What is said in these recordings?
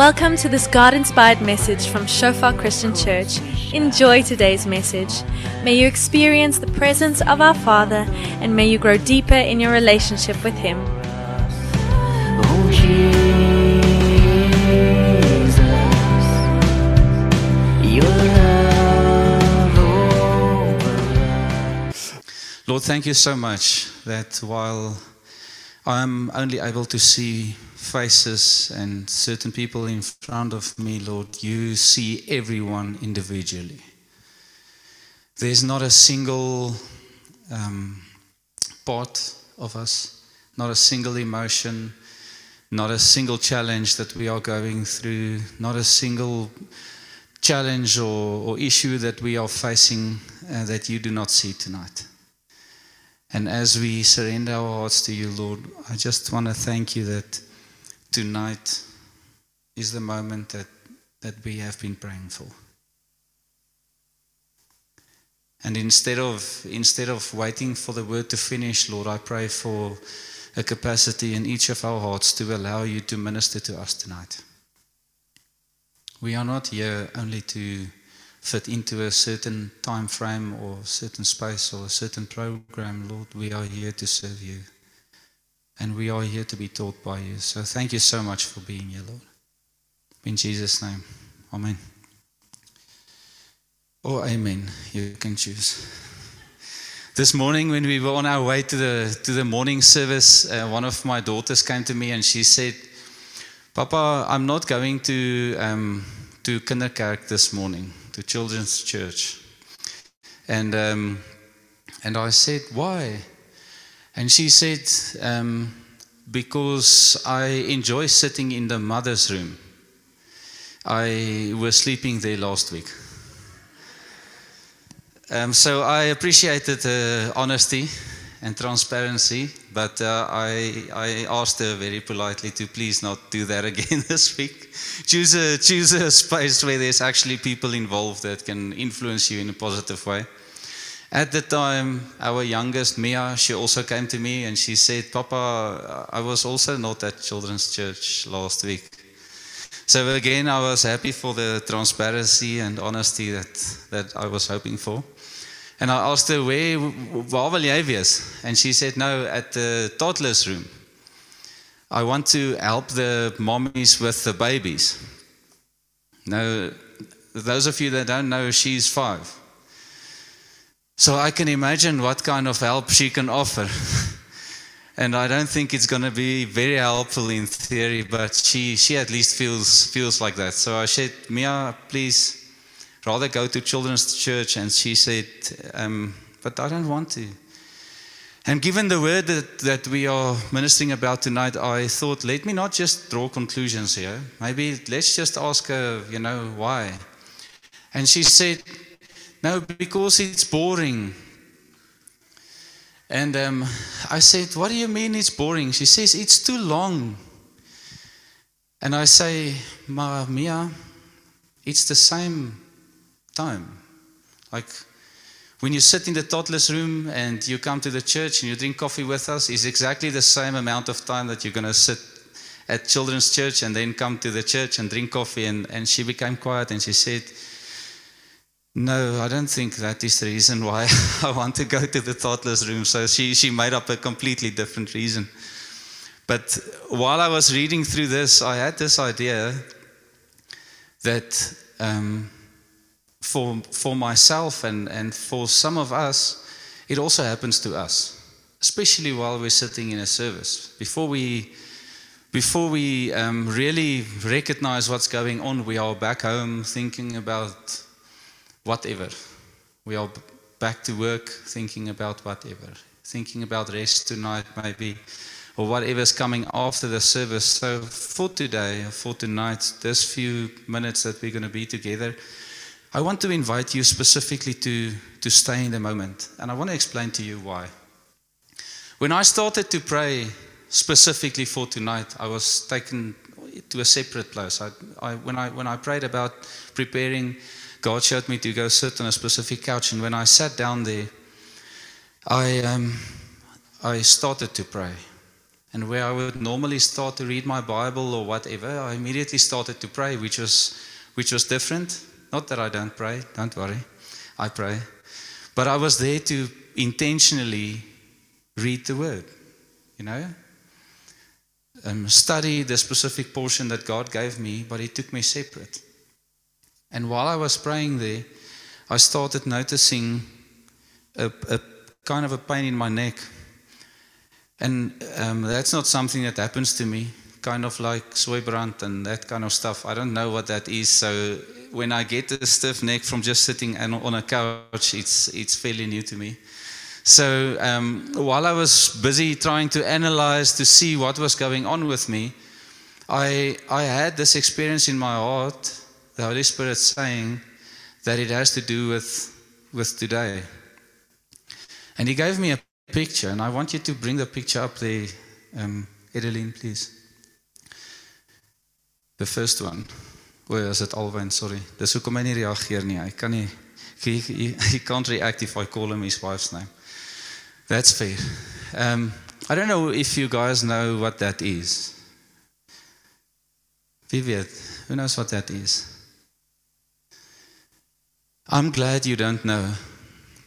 Welcome to this God inspired message from Shofar Christian Church. Enjoy today's message. May you experience the presence of our Father and may you grow deeper in your relationship with Him. Oh Jesus, your love over Lord, thank you so much that while I'm only able to see faces and certain people in front of me, Lord, you see everyone individually. There's not a single um, part of us, not a single emotion, not a single challenge that we are going through, not a single challenge or, or issue that we are facing uh, that you do not see tonight. And as we surrender our hearts to you, Lord, I just want to thank you that tonight is the moment that, that we have been praying for. And instead of, instead of waiting for the word to finish, Lord, I pray for a capacity in each of our hearts to allow you to minister to us tonight. We are not here only to fit into a certain time frame or certain space or a certain program, Lord. We are here to serve you. And we are here to be taught by you. So thank you so much for being here, Lord. In Jesus' name. Amen. Or amen. You can choose. This morning, when we were on our way to the, to the morning service, uh, one of my daughters came to me and she said, Papa, I'm not going to, um, to kinderkerk this morning, to children's church. And, um, and I said, Why? And she said, um, Because I enjoy sitting in the mother's room. I was sleeping there last week. Um, so I appreciated the honesty and transparency, but uh, I, I asked her very politely to please not do that again this week. Choose a, choose a space where there's actually people involved that can influence you in a positive way. At the time, our youngest, Mia, she also came to me and she said, Papa, I was also not at children's church last week. So again, I was happy for the transparency and honesty that, that I was hoping for. And I asked her, where, waar wil jy? And she said, no, at the toddler's room. I want to help the mommies with the babies. Now, those of you that don't know, she's five. So I can imagine what kind of help she can offer. and I don't think it's going to be very helpful in theory, but she, she at least feels, feels like that. So I said, Mia, please rather go to children's church. And she said, um, but I don't want to. And given the word that, that we are ministering about tonight, I thought, let me not just draw conclusions here. Maybe let's just ask her, you know, why. And she said, no, because it's boring. And um, I said, What do you mean it's boring? She says, It's too long. And I say, Ma, Mia, it's the same time. Like when you sit in the toddler's room and you come to the church and you drink coffee with us, it's exactly the same amount of time that you're going to sit at children's church and then come to the church and drink coffee. And, and she became quiet and she said, no, I don't think that is the reason why I want to go to the thoughtless room. So she, she made up a completely different reason. But while I was reading through this, I had this idea that um, for, for myself and, and for some of us, it also happens to us, especially while we're sitting in a service. Before we, before we um, really recognize what's going on, we are back home thinking about whatever. We are back to work thinking about whatever, thinking about rest tonight, maybe, or whatever's coming after the service. So, for today, for tonight, this few minutes that we're going to be together, I want to invite you specifically to, to stay in the moment. And I want to explain to you why. When I started to pray specifically for tonight, I was taken to a separate place. I, I, when, I, when I prayed about preparing God showed me to go sit on a specific couch, and when I sat down there, I um, I started to pray, And where I would normally start to read my Bible or whatever, I immediately started to pray, which was, which was different. Not that I don't pray, don't worry, I pray. But I was there to intentionally read the Word, you know? Um, study the specific portion that God gave me, but He took me separate. And while I was praying there, I started noticing a, a kind of a pain in my neck. And um, that's not something that happens to me, kind of like sooibrand and that kind of stuff. I don't know what that is. So when I get a stiff neck from just sitting on a couch, it's, it's fairly new to me. So um, while I was busy trying to analyze to see what was going on with me, I, I had this experience in my heart, the Holy Spirit saying that it has to do with, with today. And He gave me a picture, and I want you to bring the picture up there, um, Edeline, please. The first one. O, is dit Alwyn, sorry. Dis hoekom hy nie reageer nie. Hy kan nie he, he, he can't react if I call him his wife's name. That's fair. Um, I don't know if you guys know what that is. Wie weet? Who knows what that is? I'm glad you don't know.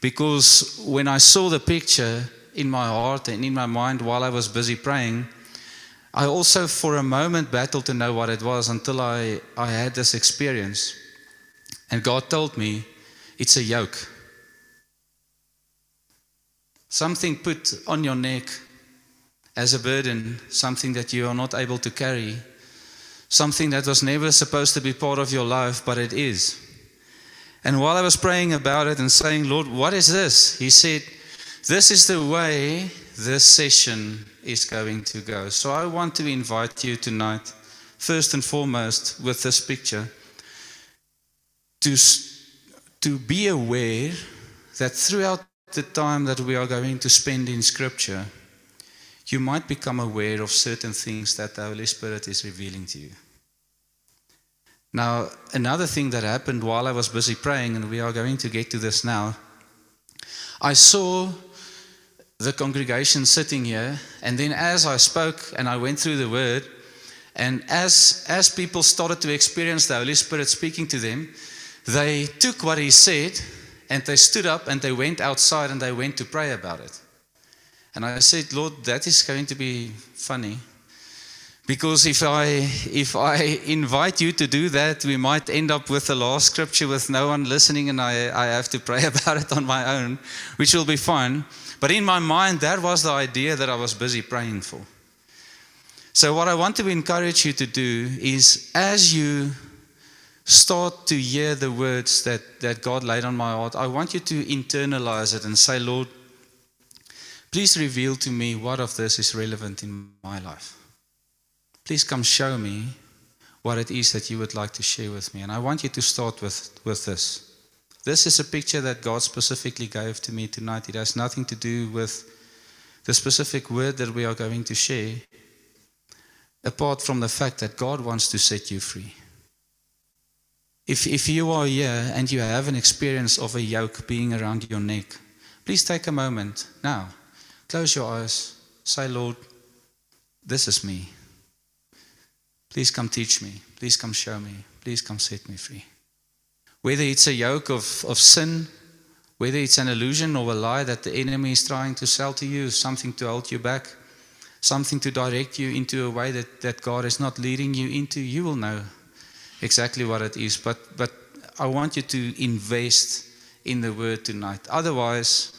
Because when I saw the picture in my heart and in my mind while I was busy praying, I also for a moment battled to know what it was until I, I had this experience. And God told me, it's a yoke. Something put on your neck as a burden, something that you are not able to carry, something that was never supposed to be part of your life, but it is. And while I was praying about it and saying, Lord, what is this? He said, This is the way this session is going to go. So I want to invite you tonight, first and foremost, with this picture, to, to be aware that throughout the time that we are going to spend in Scripture, you might become aware of certain things that the Holy Spirit is revealing to you. Now, another thing that happened while I was busy praying, and we are going to get to this now, I saw the congregation sitting here, and then as I spoke and I went through the word, and as, as people started to experience the Holy Spirit speaking to them, they took what He said and they stood up and they went outside and they went to pray about it. And I said, Lord, that is going to be funny. Because if I if I invite you to do that, we might end up with the last scripture with no one listening, and I, I have to pray about it on my own, which will be fine. But in my mind, that was the idea that I was busy praying for. So what I want to encourage you to do is as you start to hear the words that, that God laid on my heart, I want you to internalize it and say, Lord, please reveal to me what of this is relevant in my life. Please come show me what it is that you would like to share with me. And I want you to start with, with this. This is a picture that God specifically gave to me tonight. It has nothing to do with the specific word that we are going to share, apart from the fact that God wants to set you free. If, if you are here and you have an experience of a yoke being around your neck, please take a moment now. Close your eyes. Say, Lord, this is me. Please come teach me. Please come show me. Please come set me free. Whether it's a yoke of, of sin, whether it's an illusion or a lie that the enemy is trying to sell to you, something to hold you back, something to direct you into a way that, that God is not leading you into, you will know exactly what it is. But, but I want you to invest in the word tonight. Otherwise,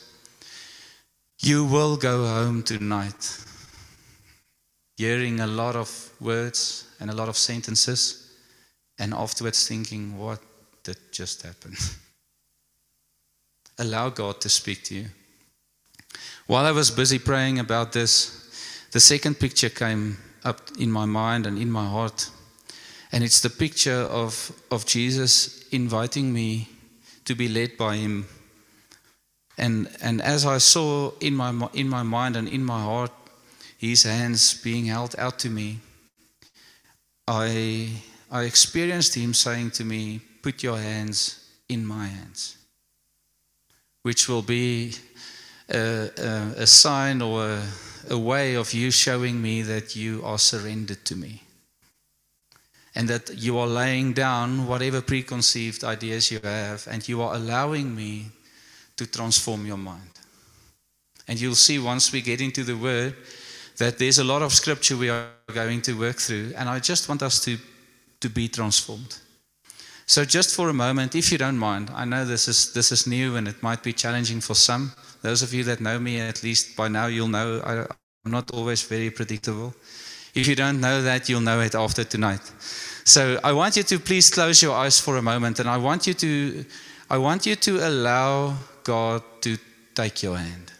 you will go home tonight hearing a lot of words and a lot of sentences, and afterwards thinking, what did just happen? Allow God to speak to you. While I was busy praying about this, the second picture came up in my mind and in my heart. And it's the picture of, of Jesus inviting me to be led by him. And, and as I saw in my, in my mind and in my heart his hands being held out to me, I, I experienced him saying to me, Put your hands in my hands, which will be a, a, a sign or a, a way of you showing me that you are surrendered to me. And that you are laying down whatever preconceived ideas you have, and you are allowing me to transform your mind. And you'll see once we get into the Word that there's a lot of scripture we are going to work through, and I just want us to, to be transformed. So, just for a moment, if you don't mind, I know this is, this is new and it might be challenging for some. Those of you that know me, at least by now, you'll know I, I'm not always very predictable. If you don't know that, you'll know it after tonight. So, I want you to please close your eyes for a moment, and I want you to, I want you to allow God to take your hand.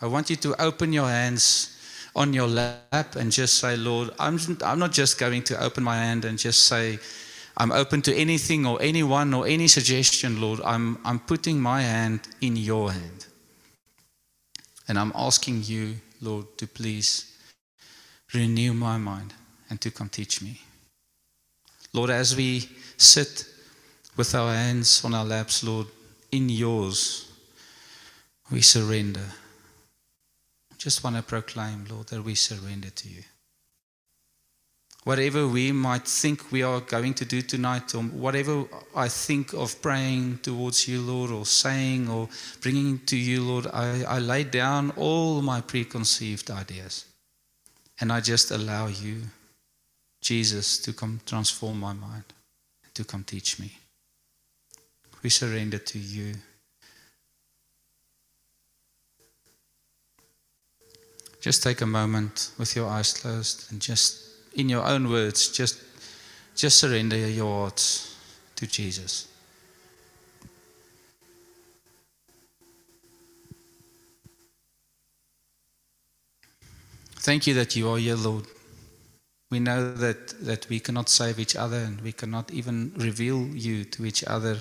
I want you to open your hands on your lap and just say, Lord, I'm, I'm not just going to open my hand and just say, I'm open to anything or anyone or any suggestion, Lord. I'm, I'm putting my hand in your hand. And I'm asking you, Lord, to please renew my mind and to come teach me. Lord, as we sit with our hands on our laps, Lord, in yours, we surrender. Just want to proclaim, Lord, that we surrender to you. Whatever we might think we are going to do tonight, or whatever I think of praying towards you, Lord, or saying or bringing to you, Lord, I, I lay down all my preconceived ideas. And I just allow you, Jesus, to come transform my mind, to come teach me. We surrender to you. Just take a moment with your eyes closed and just, in your own words, just, just surrender your hearts to Jesus. Thank you that you are here, Lord. We know that, that we cannot save each other and we cannot even reveal you to each other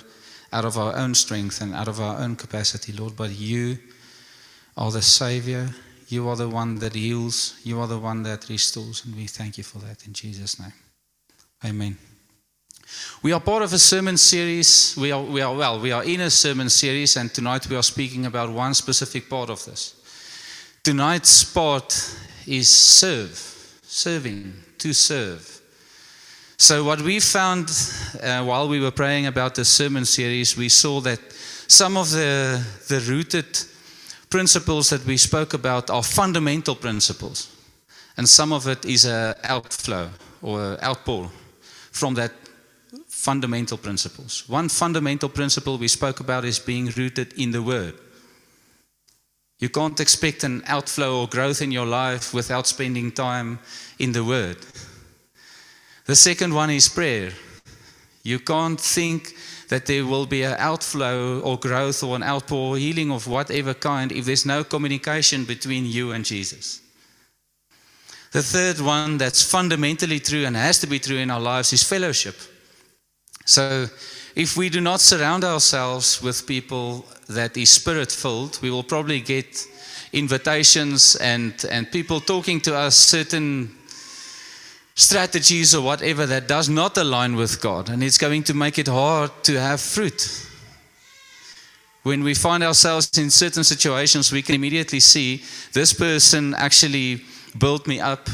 out of our own strength and out of our own capacity, Lord. But you are the Savior. You are the one that heals. You are the one that restores. And we thank you for that in Jesus' name. Amen. We are part of a sermon series. We are, we are, well, we are in a sermon series, and tonight we are speaking about one specific part of this. Tonight's part is serve, serving, to serve. So, what we found uh, while we were praying about the sermon series, we saw that some of the, the rooted principles that we spoke about are fundamental principles. And some of it is an outflow or outpour from that fundamental principles. One fundamental principle we spoke about is being rooted in the Word. You can't expect an outflow or growth in your life without spending time in the Word. The second one is prayer. You can't think that there will be an outflow or growth or an outpour, healing of whatever kind, if there's no communication between you and Jesus. The third one that's fundamentally true and has to be true in our lives is fellowship. So, if we do not surround ourselves with people that is spirit filled, we will probably get invitations and, and people talking to us certain strategies or whatever that does not align with God. And it's going to make it hard to have fruit. When we find ourselves in certain situations, we can immediately see this person actually built me up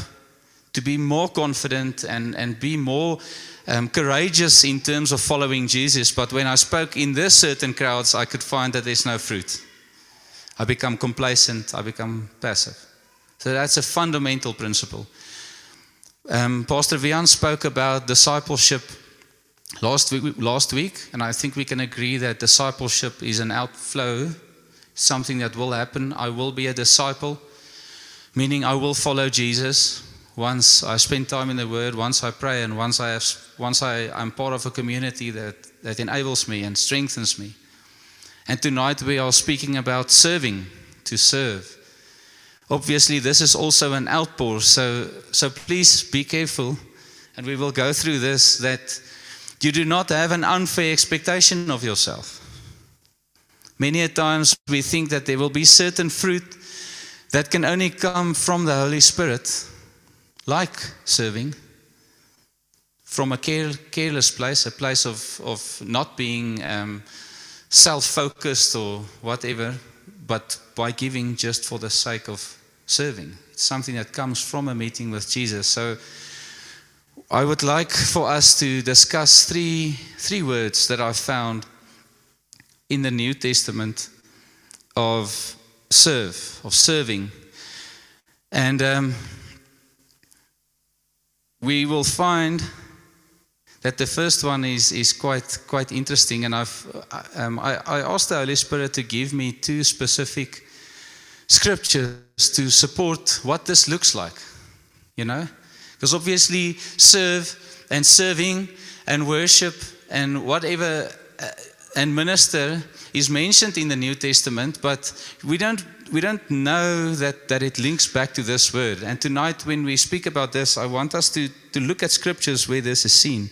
to be more confident and, and be more um, courageous in terms of following Jesus. But when I spoke in this certain crowds, I could find that there's no fruit. I become complacent, I become passive. So that's a fundamental principle. Um, Pastor Vian spoke about discipleship last week, last week, and I think we can agree that discipleship is an outflow, something that will happen. I will be a disciple, meaning I will follow Jesus once I spend time in the Word, once I pray, and once I have, once I, I'm part of a community that, that enables me and strengthens me. And tonight we are speaking about serving, to serve. Obviously, this is also an outpour, so, so please be careful, and we will go through this that you do not have an unfair expectation of yourself. Many a times we think that there will be certain fruit that can only come from the Holy Spirit like serving from a care, careless place, a place of, of not being um, self focused or whatever, but by giving just for the sake of serving. It's something that comes from a meeting with Jesus. So I would like for us to discuss three, three words that I've found in the New Testament of serve, of serving. And um, we will find that the first one is, is quite, quite interesting. And I've, um, I, I asked the Holy Spirit to give me two specific scriptures to support what this looks like, you know? Because obviously, serve and serving and worship and whatever uh, and minister is mentioned in the New Testament, but we don't we don't know that, that it links back to this word. And tonight, when we speak about this, I want us to, to look at scriptures where this is seen.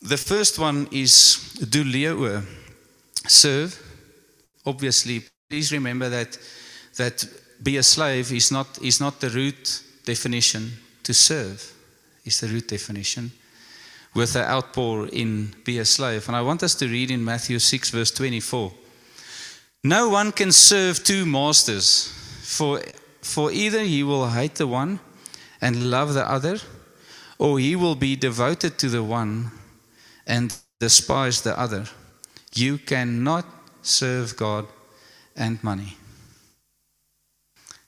The first one is douleo, serve. Obviously, please remember that that be a slave is not is not the root definition. To serve is the root definition. With the outpour in be a slave. And I want us to read in Matthew 6, verse 24. No one can serve two masters, for, for either he will hate the one and love the other, or he will be devoted to the one and despise the other. You cannot serve God and money.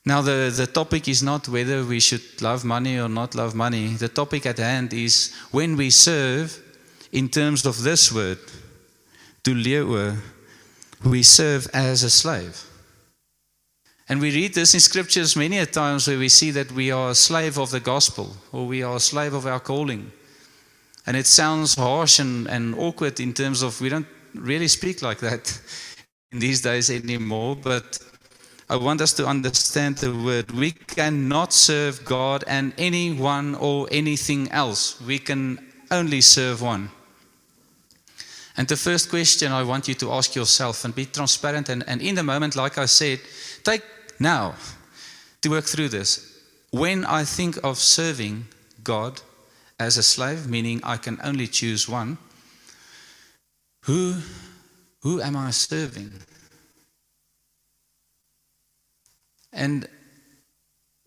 Now, the, the topic is not whether we should love money or not love money. The topic at hand is when we serve in terms of this word, to douleo, we serve as a slave. And we read this in scriptures many a times where we see that we are a slave of the gospel or we are a slave of our calling. And it sounds harsh and, and awkward in terms of we don't really speak like that in these days anymore, but I want us to understand the word. We cannot serve God and anyone or anything else. We can only serve one. And the first question I want you to ask yourself and be transparent and, and in the moment, like I said, take now to work through this. When I think of serving God as a slave, meaning I can only choose one, who, who am I serving? And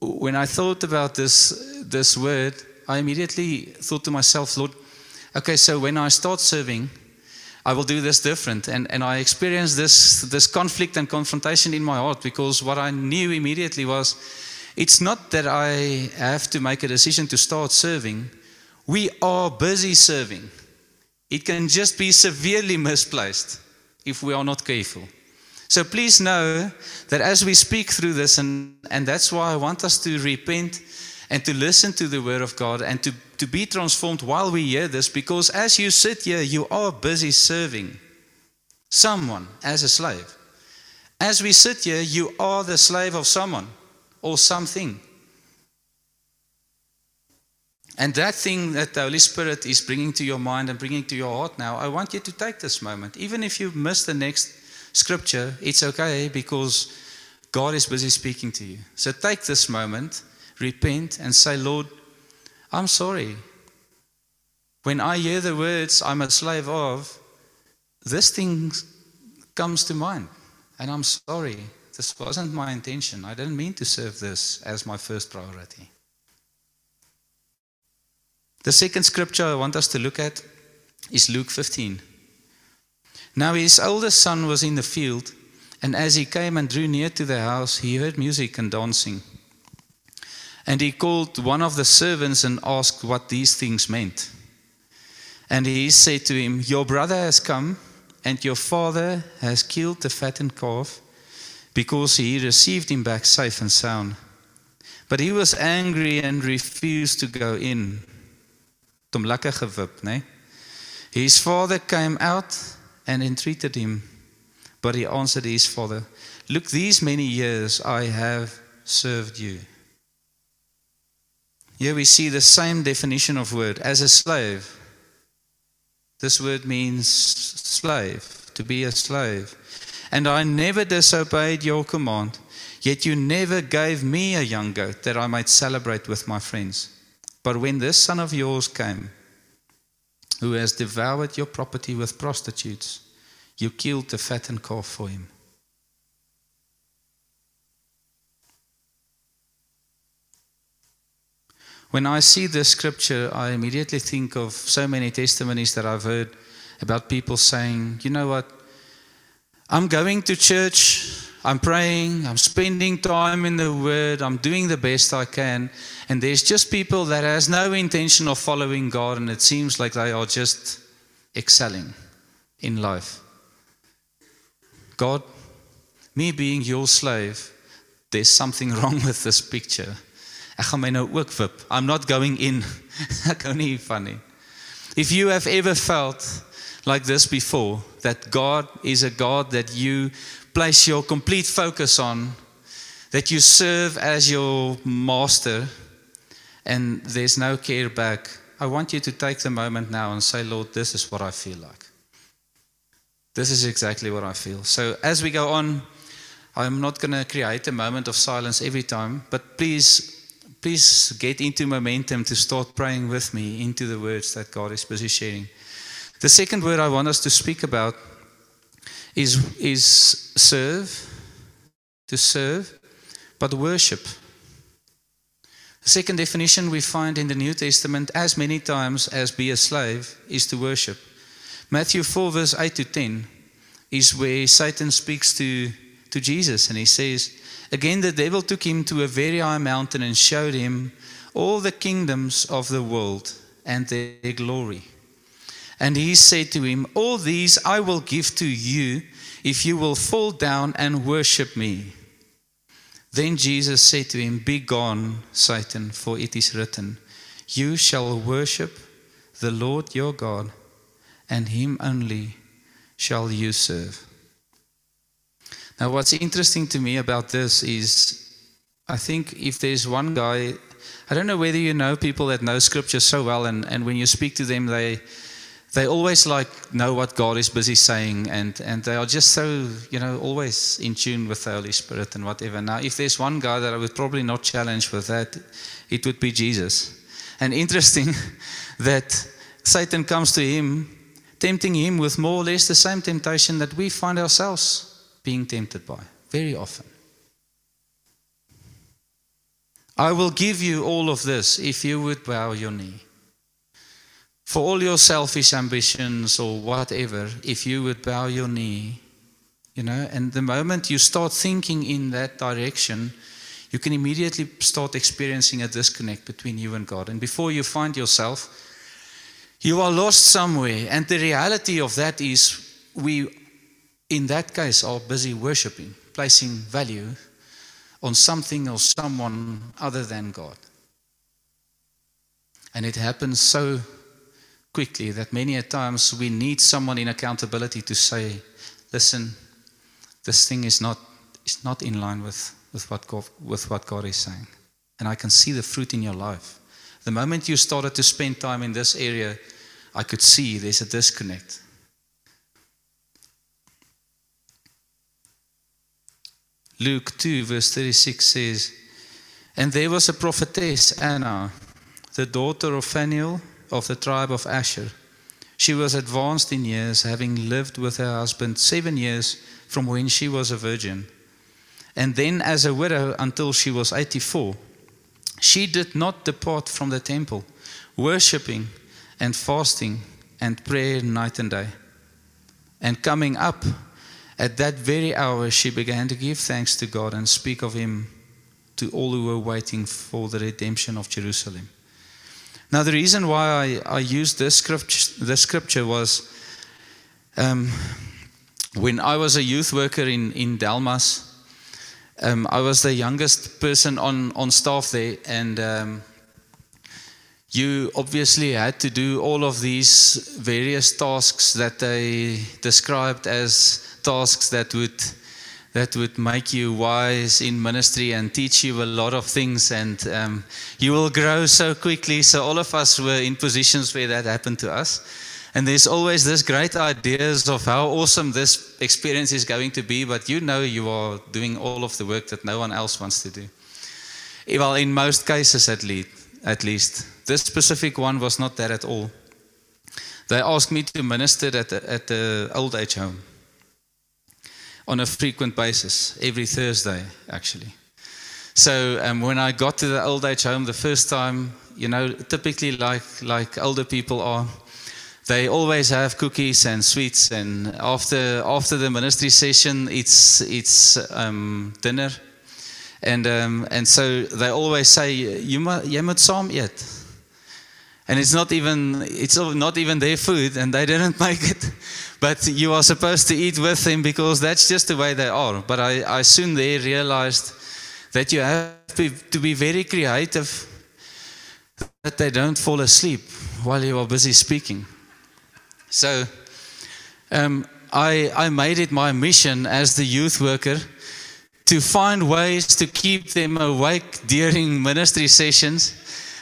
when I thought about this, this word, I immediately thought to myself, Lord, okay, so when I start serving, I will do this different. And, and I experienced this, this conflict and confrontation in my heart because what I knew immediately was it's not that I have to make a decision to start serving. We are busy serving. It can just be severely misplaced if we are not careful. So please know that as we speak through this, and, and that's why I want us to repent and to listen to the word of God and to to be transformed while we hear this because as you sit here, you are busy serving someone as a slave. As we sit here, you are the slave of someone or something. And that thing that the Holy Spirit is bringing to your mind and bringing to your heart now, I want you to take this moment. Even if you miss the next scripture, it's okay because God is busy speaking to you. So take this moment, repent, and say, Lord, I'm sorry. When I hear the words, I'm a slave of, this thing comes to mind. And I'm sorry. This wasn't my intention. I didn't mean to serve this as my first priority. The second scripture I want us to look at is Luke 15. Now his oldest son was in the field, and as he came and drew near to the house, he heard music and dancing. And he called one of the servants and asked what these things meant. And he said to him, Your brother has come, and your father has killed the fattened calf, because he received him back safe and sound. But he was angry and refused to go in. Tom lekker gewip, né? His father came out and entreated him, but he answered his father, Look, these many years I have served you here we see the same definition of word as a slave. This word means slave, to be a slave. And I never disobeyed your command, yet you never gave me a young goat that I might celebrate with my friends. But when this son of yours came, who has devoured your property with prostitutes. You killed the fattened calf for him. When I see this scripture, I immediately think of so many testimonies that I've heard about people saying, you know what, I'm going to church, I'm praying, I'm spending time in the word, I'm doing the best I can, and there's just people that has no intention of following God and it seems like they are just excelling in life. God, me being your slave, there's something wrong with this picture. I'm not going in. If you have ever felt like this before that God is a God that you place your complete focus on that you serve as your master and there's no care back. I want you to take the moment now and say Lord this is what I feel like. This is exactly what I feel. So as we go on I'm not going to create a moment of silence every time but please please get into momentum to start praying with me into the words that God is busy sharing. The second word I want us to speak about is, is serve, to serve, but worship. The second definition we find in the New Testament as many times as be a slave is to worship. Matthew 4, verse 8 to 10 is where Satan speaks to, to Jesus and he says, Again, the devil took him to a very high mountain and showed him all the kingdoms of the world and their glory. And he said to him, All these I will give to you if you will fall down and worship me. Then Jesus said to him, Begone, Satan, for it is written, You shall worship the Lord your God, and him only shall you serve. Now, what's interesting to me about this is I think if there's one guy, I don't know whether you know people that know scripture so well, and, and when you speak to them, they they always like know what God is busy saying, and, and they are just so, you know, always in tune with the Holy Spirit and whatever. Now, if there's one guy that I would probably not challenge with that, it would be Jesus. And interesting that Satan comes to him, tempting him with more or less the same temptation that we find ourselves being tempted by very often. I will give you all of this if you would bow your knee. For all your selfish ambitions or whatever, if you would bow your knee, you know, and the moment you start thinking in that direction, you can immediately start experiencing a disconnect between you and God. And before you find yourself, you are lost somewhere. And the reality of that is we in that case are busy worshiping, placing value on something or someone other than God. And it happens so quickly that many a times we need someone in accountability to say, listen, this thing is not, is not in line with, with, what God, with what God is saying. And I can see the fruit in your life. The moment you started to spend time in this area, I could see there's a disconnect. Luke 2, verse 36 says, And there was a prophetess, Anna, the daughter of Phanuel of the tribe of Asher. She was advanced in years, having lived with her husband seven years from when she was a virgin, and then as a widow until she was 84. She did not depart from the temple, worshipping and fasting and prayer night and day. And coming up at that very hour, she began to give thanks to God and speak of Him to all who were waiting for the redemption of Jerusalem. Now, the reason why I, I used this scripture, this scripture was um, when I was a youth worker in, in Delmas, um, I was the youngest person on, on staff there, and um, you obviously had to do all of these various tasks that they described as tasks that would that would make you wise in ministry and teach you a lot of things. And um, you will grow so quickly. So all of us were in positions where that happened to us. And there's always this great ideas of how awesome this experience is going to be. But you know you are doing all of the work that no one else wants to do. Well in most cases at least at least. This specific one was not that at all. They asked me to minister at at the old age home on a frequent basis, every Thursday, actually. So um, when I got to the old age home the first time, you know, typically like like older people are, they always have cookies and sweets. And after after the ministry session, it's it's um, dinner, and um, and so they always say, "You moet saam eet." And it's not even it's not even their food, and they didn't make it. But you are supposed to eat with them because that's just the way they are. But I, I soon there realized that you have to, be very creative that they don't fall asleep while you are busy speaking. So um, I, I made it my mission as the youth worker to find ways to keep them awake during ministry sessions.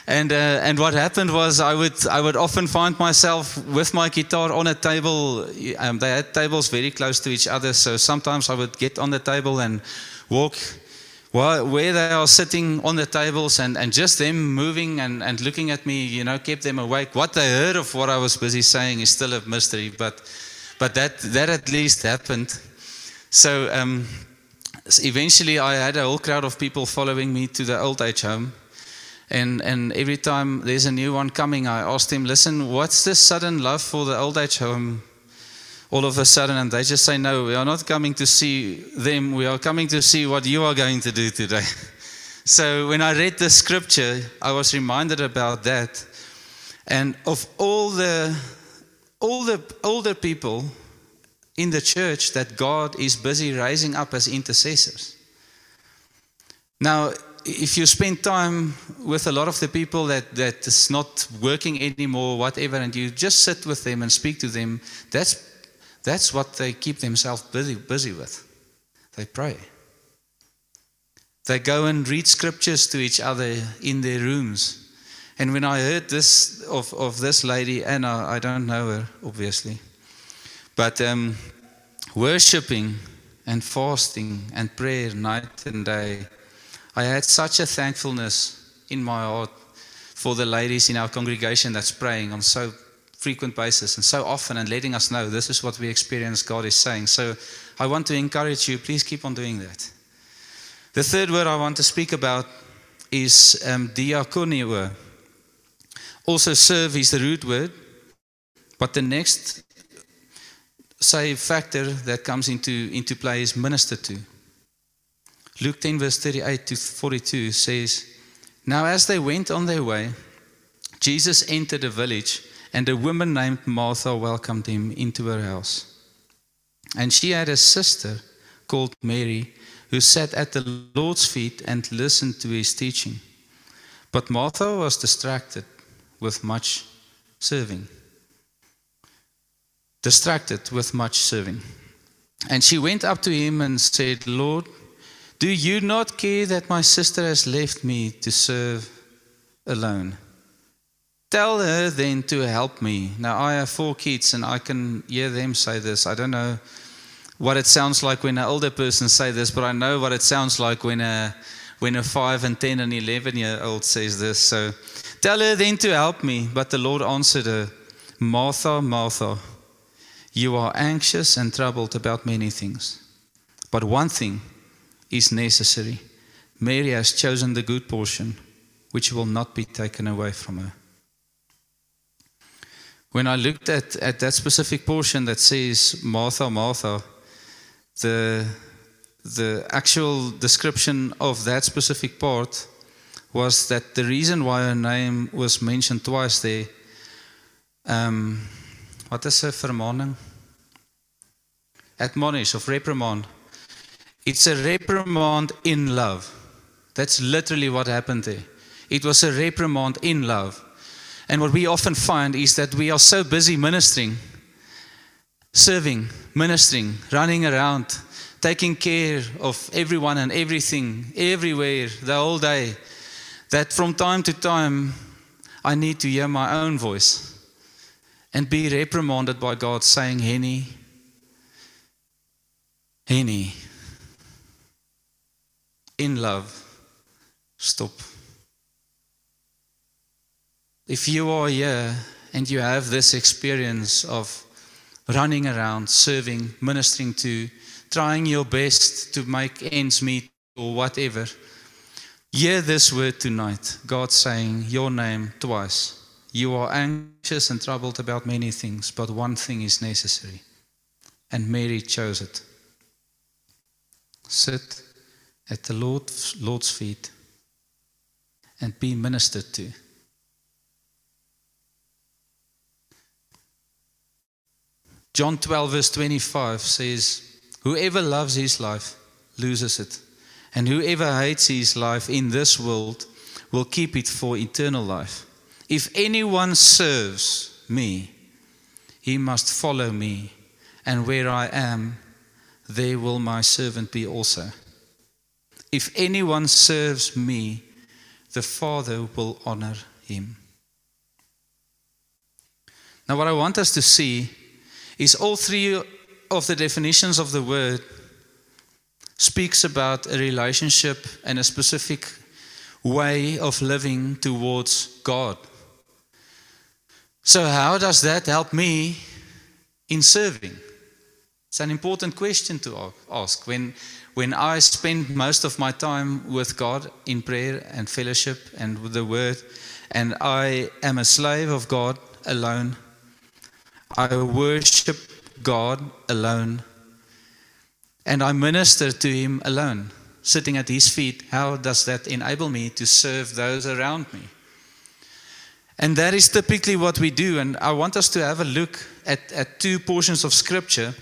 And, uh, and what happened was I would, I would often find myself with my guitar on a table. Um, they had tables very close to each other, so sometimes I would get on the table and walk where they are sitting on the tables and, and just them moving and, and looking at me, you know, kept them awake. What they heard of what I was busy saying is still a mystery, but, but that, that at least happened. So um, eventually I had a whole crowd of people following me to the old age home. And, and every time there's a new one coming, I asked him, listen, what's this sudden love for the old age home all of a sudden? And they just say, no, we are not coming to see them. We are coming to see what you are going to do today. So when I read the scripture, I was reminded about that. And of all the, all the older people in the church that God is busy raising up as intercessors. Now, if you spend time with a lot of the people that, that is not working anymore, whatever, and you just sit with them and speak to them, that's, that's what they keep themselves busy, busy with. They pray. They go and read scriptures to each other in their rooms. And when I heard this of, of this lady, Anna, I don't know her, obviously, but um, worshiping and fasting and prayer night and day, I had such a thankfulness in my heart for the ladies in our congregation that's praying on so frequent basis and so often and letting us know this is what we experience God is saying. So I want to encourage you, please keep on doing that. The third word I want to speak about is um, diakonio. Also, serve is the root word, but the next say factor that comes into, into play is minister to. Luke 10, verse 38 to 42 says, Now as they went on their way, Jesus entered a village, and a woman named Martha welcomed him into her house. And she had a sister called Mary who sat at the Lord's feet and listened to his teaching. But Martha was distracted with much serving. Distracted with much serving. And she went up to him and said, Lord, do you not care that my sister has left me to serve alone? Tell her then to help me. Now, I have four kids and I can hear them say this. I don't know what it sounds like when an older person say this, but I know what it sounds like when a when a 5 and 10 and 11 year old says this. So tell her then to help me. But the Lord answered her, Martha, Martha, you are anxious and troubled about many things. But one thing is necessary. Mary has chosen the good portion, which will not be taken away from her. When I looked at, at that specific portion that says Martha, Martha, the, the actual description of that specific part was that the reason why her name was mentioned twice there, um, wat is 'n vermaning? Admonish of reprimand. It's a reprimand in love. That's literally what happened there. It was a reprimand in love. And what we often find is that we are so busy ministering, serving, ministering, running around, taking care of everyone and everything, everywhere, the whole day, that from time to time I need to hear my own voice and be reprimanded by God saying, Henny, Henny, in love, stop. If you are here and you have this experience of running around, serving, ministering to, trying your best to make ends meet or whatever, Hear this word tonight God saying your name twice. You are anxious and troubled about many things, but one thing is necessary. And Mary chose it. Sit at the Lord, Lord's feet and be ministered to. John 12, verse 25 says, Whoever loves his life loses it, and whoever hates his life in this world will keep it for eternal life. If anyone serves me, he must follow me, and where I am, there will my servant be also. If anyone serves me, the Father will honor him. Now, what I want us to see is all three of the definitions of the word speaks about a relationship and a specific way of living towards God. So, how does that help me in serving? It's an important question to ask. When, when I spend most of my time with God in prayer and fellowship and with the Word, and I am a slave of God alone, I worship God alone, and I minister to Him alone, sitting at His feet. How does that enable me to serve those around me? And that is typically what we do. And I want us to have a look at, at two portions of Scripture.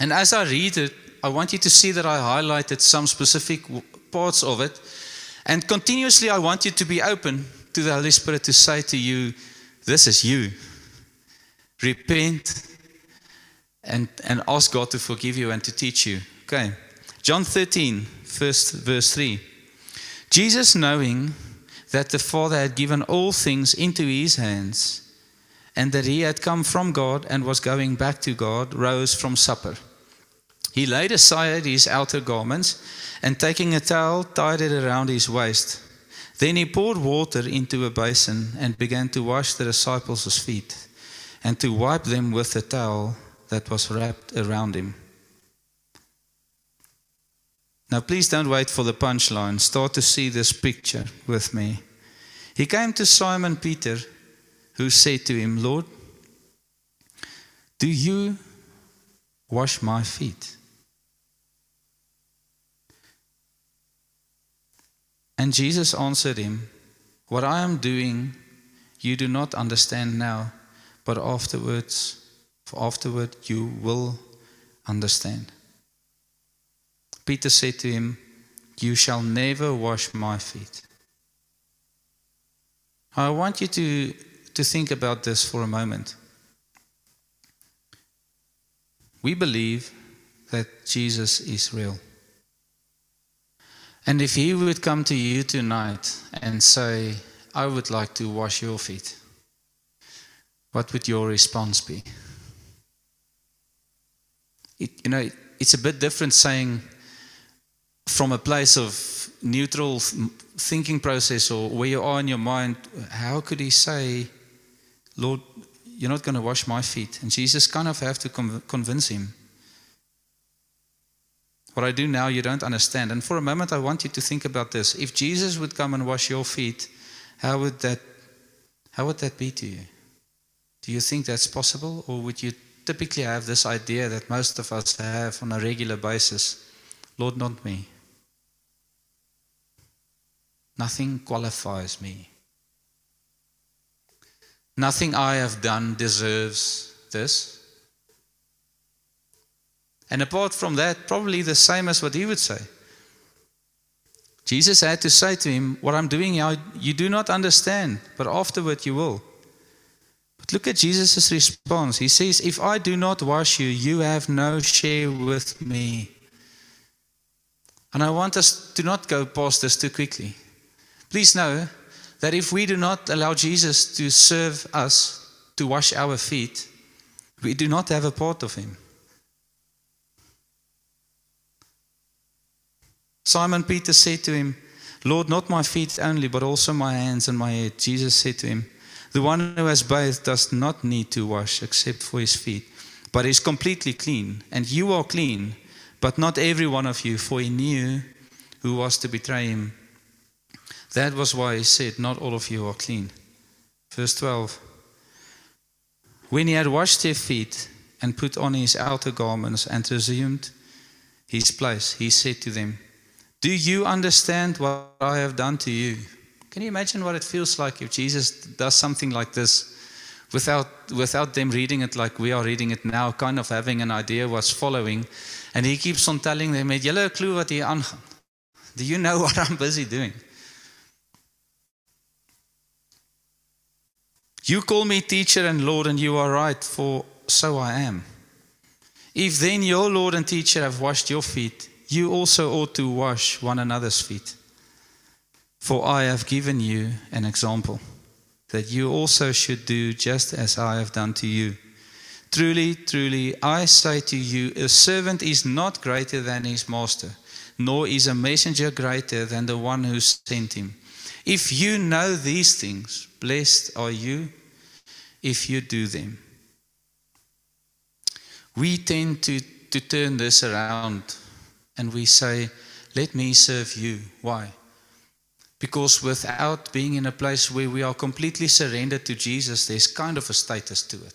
And as I read it, I want you to see that I highlighted some specific parts of it. And continuously, I want you to be open to the Holy Spirit to say to you, This is you repent and, and ask God to forgive you and to teach you. Okay. John 13, first verse 3. Jesus, knowing that the Father had given all things into his hands, and that he had come from God and was going back to God, rose from supper. He laid aside his outer garments, and taking a towel, tied it around his waist. Then he poured water into a basin and began to wash the disciples' feet and to wipe them with the towel that was wrapped around him. Now, please don't wait for the punchline. Start to see this picture with me. He came to Simon Peter, who said to him, Lord, do you wash my feet? And Jesus answered him, What I am doing, you do not understand now but afterwards, for afterward you will understand. Peter said to him, You shall never wash my feet. I want you to, to think about this for a moment. We believe that Jesus is real. And if he would come to you tonight and say, I would like to wash your feet, what would your response be? It, you know, it's a bit different saying from a place of neutral thinking process or where you are in your mind, how could he say, Lord, you're not going to wash my feet? And Jesus kind of have to convince him. What I do now, you don't understand. And for a moment, I want you to think about this. If Jesus would come and wash your feet, how would that, how would that be to you? Do you think that's possible? Or would you typically have this idea that most of us have on a regular basis Lord, not me? Nothing qualifies me. Nothing I have done deserves this. And apart from that, probably the same as what he would say. Jesus had to say to him, What I'm doing now, you do not understand, but afterward you will. But look at Jesus' response. He says, If I do not wash you, you have no share with me. And I want us to not go past this too quickly. Please know that if we do not allow Jesus to serve us, to wash our feet, we do not have a part of him. Simon Peter said to him, Lord, not my feet only, but also my hands and my head. Jesus said to him, the one who has bathed does not need to wash except for his feet, but is completely clean. And you are clean, but not every one of you, for he knew who was to betray him. That was why he said, Not all of you are clean. Verse 12 When he had washed their feet and put on his outer garments and resumed his place, he said to them, Do you understand what I have done to you? Can you imagine what it feels like if Jesus does something like this without, without them reading it like we are reading it now, kind of having an idea what's following? And he keeps on telling them, Het 'n klou wat? Do you know what I'm busy doing? You call me teacher and Lord, and you are right, for so I am. If then your Lord and teacher have washed your feet, you also ought to wash one another's feet. For I have given you an example, that you also should do just as I have done to you. Truly, truly, I say to you, a servant is not greater than his master, nor is a messenger greater than the one who sent him. If you know these things, blessed are you if you do them. We tend to, to turn this around and we say, Let me serve you. Why? Because without being in a place where we are completely surrendered to Jesus, there's kind of a status to it.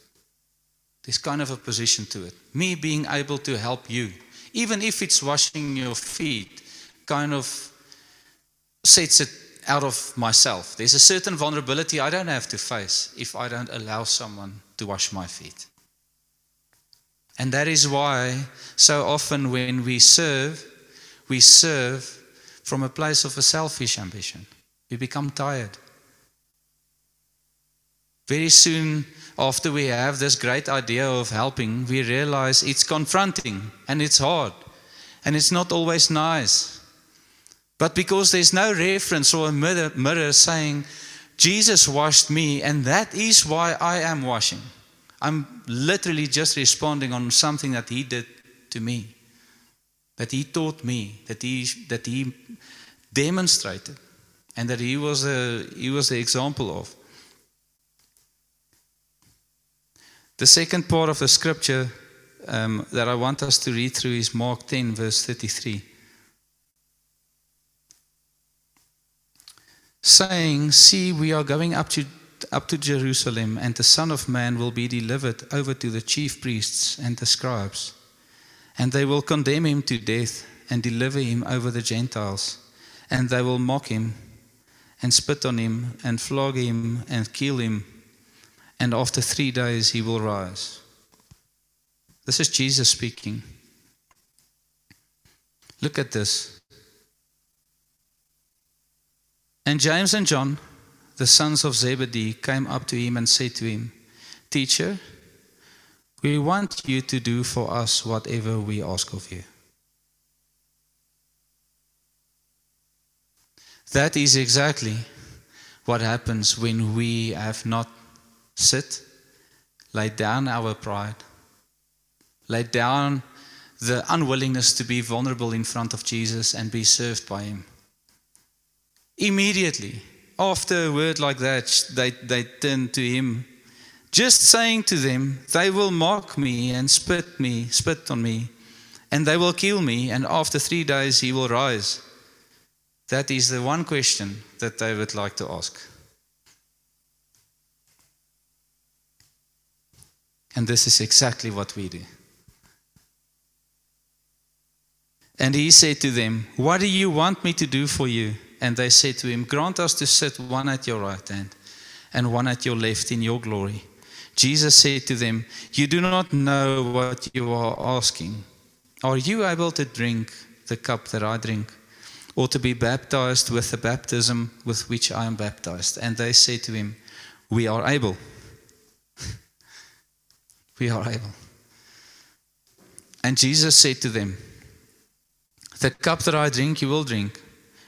There's kind of a position to it. Me being able to help you, even if it's washing your feet, kind of sets it out of myself. There's a certain vulnerability I don't have to face if I don't allow someone to wash my feet. And that is why so often when we serve, we serve from a place of a selfish ambition. We become tired. Very soon after we have this great idea of helping, we realize it's confronting and it's hard and it's not always nice. But because there's no reference or a mirror, mirror saying, Jesus washed me, and that is why I am washing. I'm literally just responding on something that He did to me, that He taught me, that He, that he demonstrated, and that He was, a, he was the example of. The second part of the scripture um, that I want us to read through is Mark 10, verse 33. saying, See, we are going up to, up to Jerusalem, and the Son of Man will be delivered over to the chief priests and the scribes. And they will condemn him to death and deliver him over the Gentiles. And they will mock him and spit on him and flog him and kill him. And after three days he will rise. This is Jesus speaking. Look at this. And James and John, the sons of Zebedee, came up to him and said to him, Teacher, we want you to do for us whatever we ask of you. That is exactly what happens when we have not sit, laid down our pride, laid down the unwillingness to be vulnerable in front of Jesus and be served by Him. Immediately, after a word like that, they, they turn to Him, just saying to them, They will mock me and spit me, spit on me, and they will kill me, and after three days He will rise. That is the one question that they would like to ask. And this is exactly what we do. And he said to them, What do you want me to do for you? And they said to him, Grant us to sit one at your right hand and one at your left in your glory. Jesus said to them, You do not know what you are asking. Are you able to drink the cup that I drink, or to be baptized with the baptism with which I am baptized? And they said to him, We are able. we are able. And Jesus said to them, The cup that I drink, you will drink,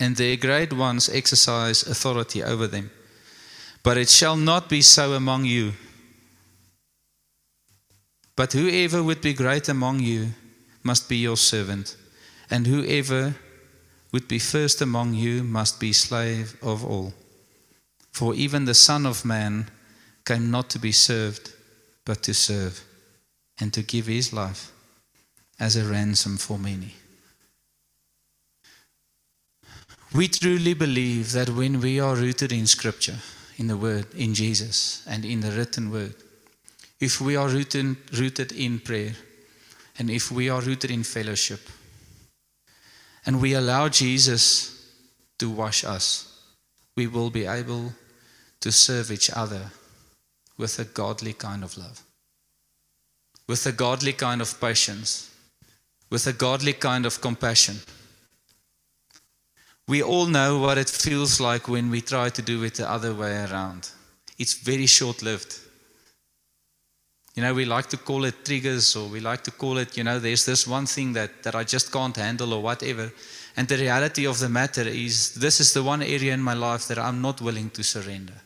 and their great ones exercise authority over them. But it shall not be so among you. But whoever would be great among you must be your servant, and whoever would be first among you must be slave of all. For even the Son of Man came not to be served, but to serve, and to give his life as a ransom for many. We truly believe that when we are rooted in Scripture, in the Word, in Jesus, and in the written Word, if we are rooted, rooted in prayer, and if we are rooted in fellowship, and we allow Jesus to wash us, we will be able to serve each other with a godly kind of love, with a godly kind of patience, with a godly kind of compassion. We all know what it feels like when we try to do it the other way around. It's very short lived. You know, we like to call it triggers or we like to call it, you know, there's this one thing that, that I just can't handle or whatever. And the reality of the matter is, this is the one area in my life that I'm not willing to surrender.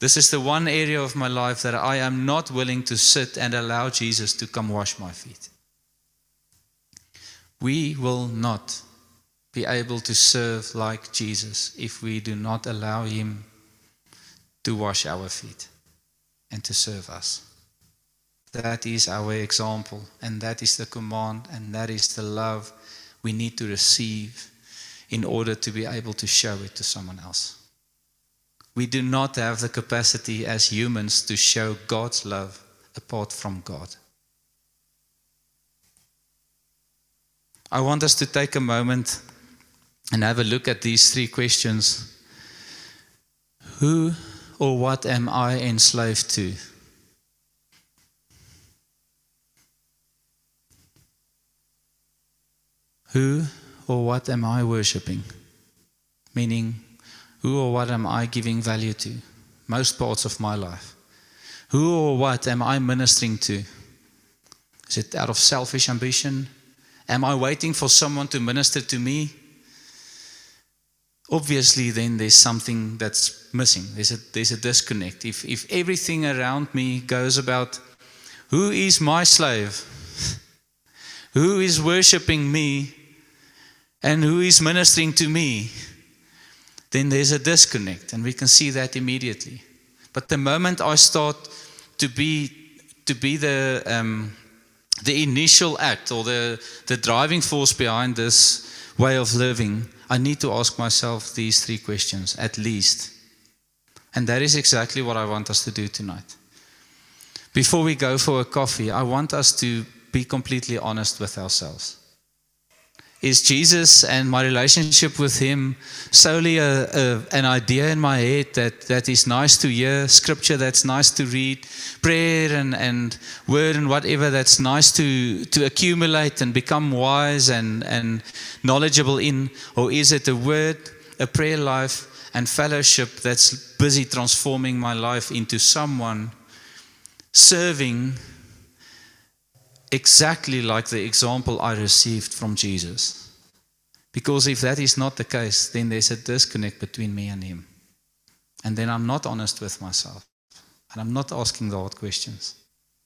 This is the one area of my life that I am not willing to sit and allow Jesus to come wash my feet. We will not be able to serve like Jesus if we do not allow Him to wash our feet and to serve us. That is our example, and that is the command, and that is the love we need to receive in order to be able to show it to someone else. We do not have the capacity as humans to show God's love apart from God. I want us to take a moment and have a look at these three questions Who or what am I enslaved to? Who or what am I worshipping? Meaning, who or what am I giving value to? Most parts of my life. Who or what am I ministering to? Is it out of selfish ambition? Am I waiting for someone to minister to me? Obviously, then there's something that's missing. There's a, there's a disconnect. If, if everything around me goes about who is my slave, who is worshiping me, and who is ministering to me, then there's a disconnect, and we can see that immediately. But the moment I start to be to be the um, the initial act or the the driving force behind this way of living, I need to ask myself these three questions at least. And that is exactly what I want us to do tonight. Before we go for a coffee, I want us to be completely honest with ourselves. Is Jesus and my relationship with Him solely a, a, an idea in my head that, that is nice to hear, scripture that's nice to read, prayer and, and word and whatever that's nice to, to accumulate and become wise and, and knowledgeable in? Or is it a word, a prayer life, and fellowship that's busy transforming my life into someone serving exactly like the example I received from Jesus. Because if that is not the case, then there's a disconnect between me and Him. And then I'm not honest with myself. And I'm not asking the hard questions.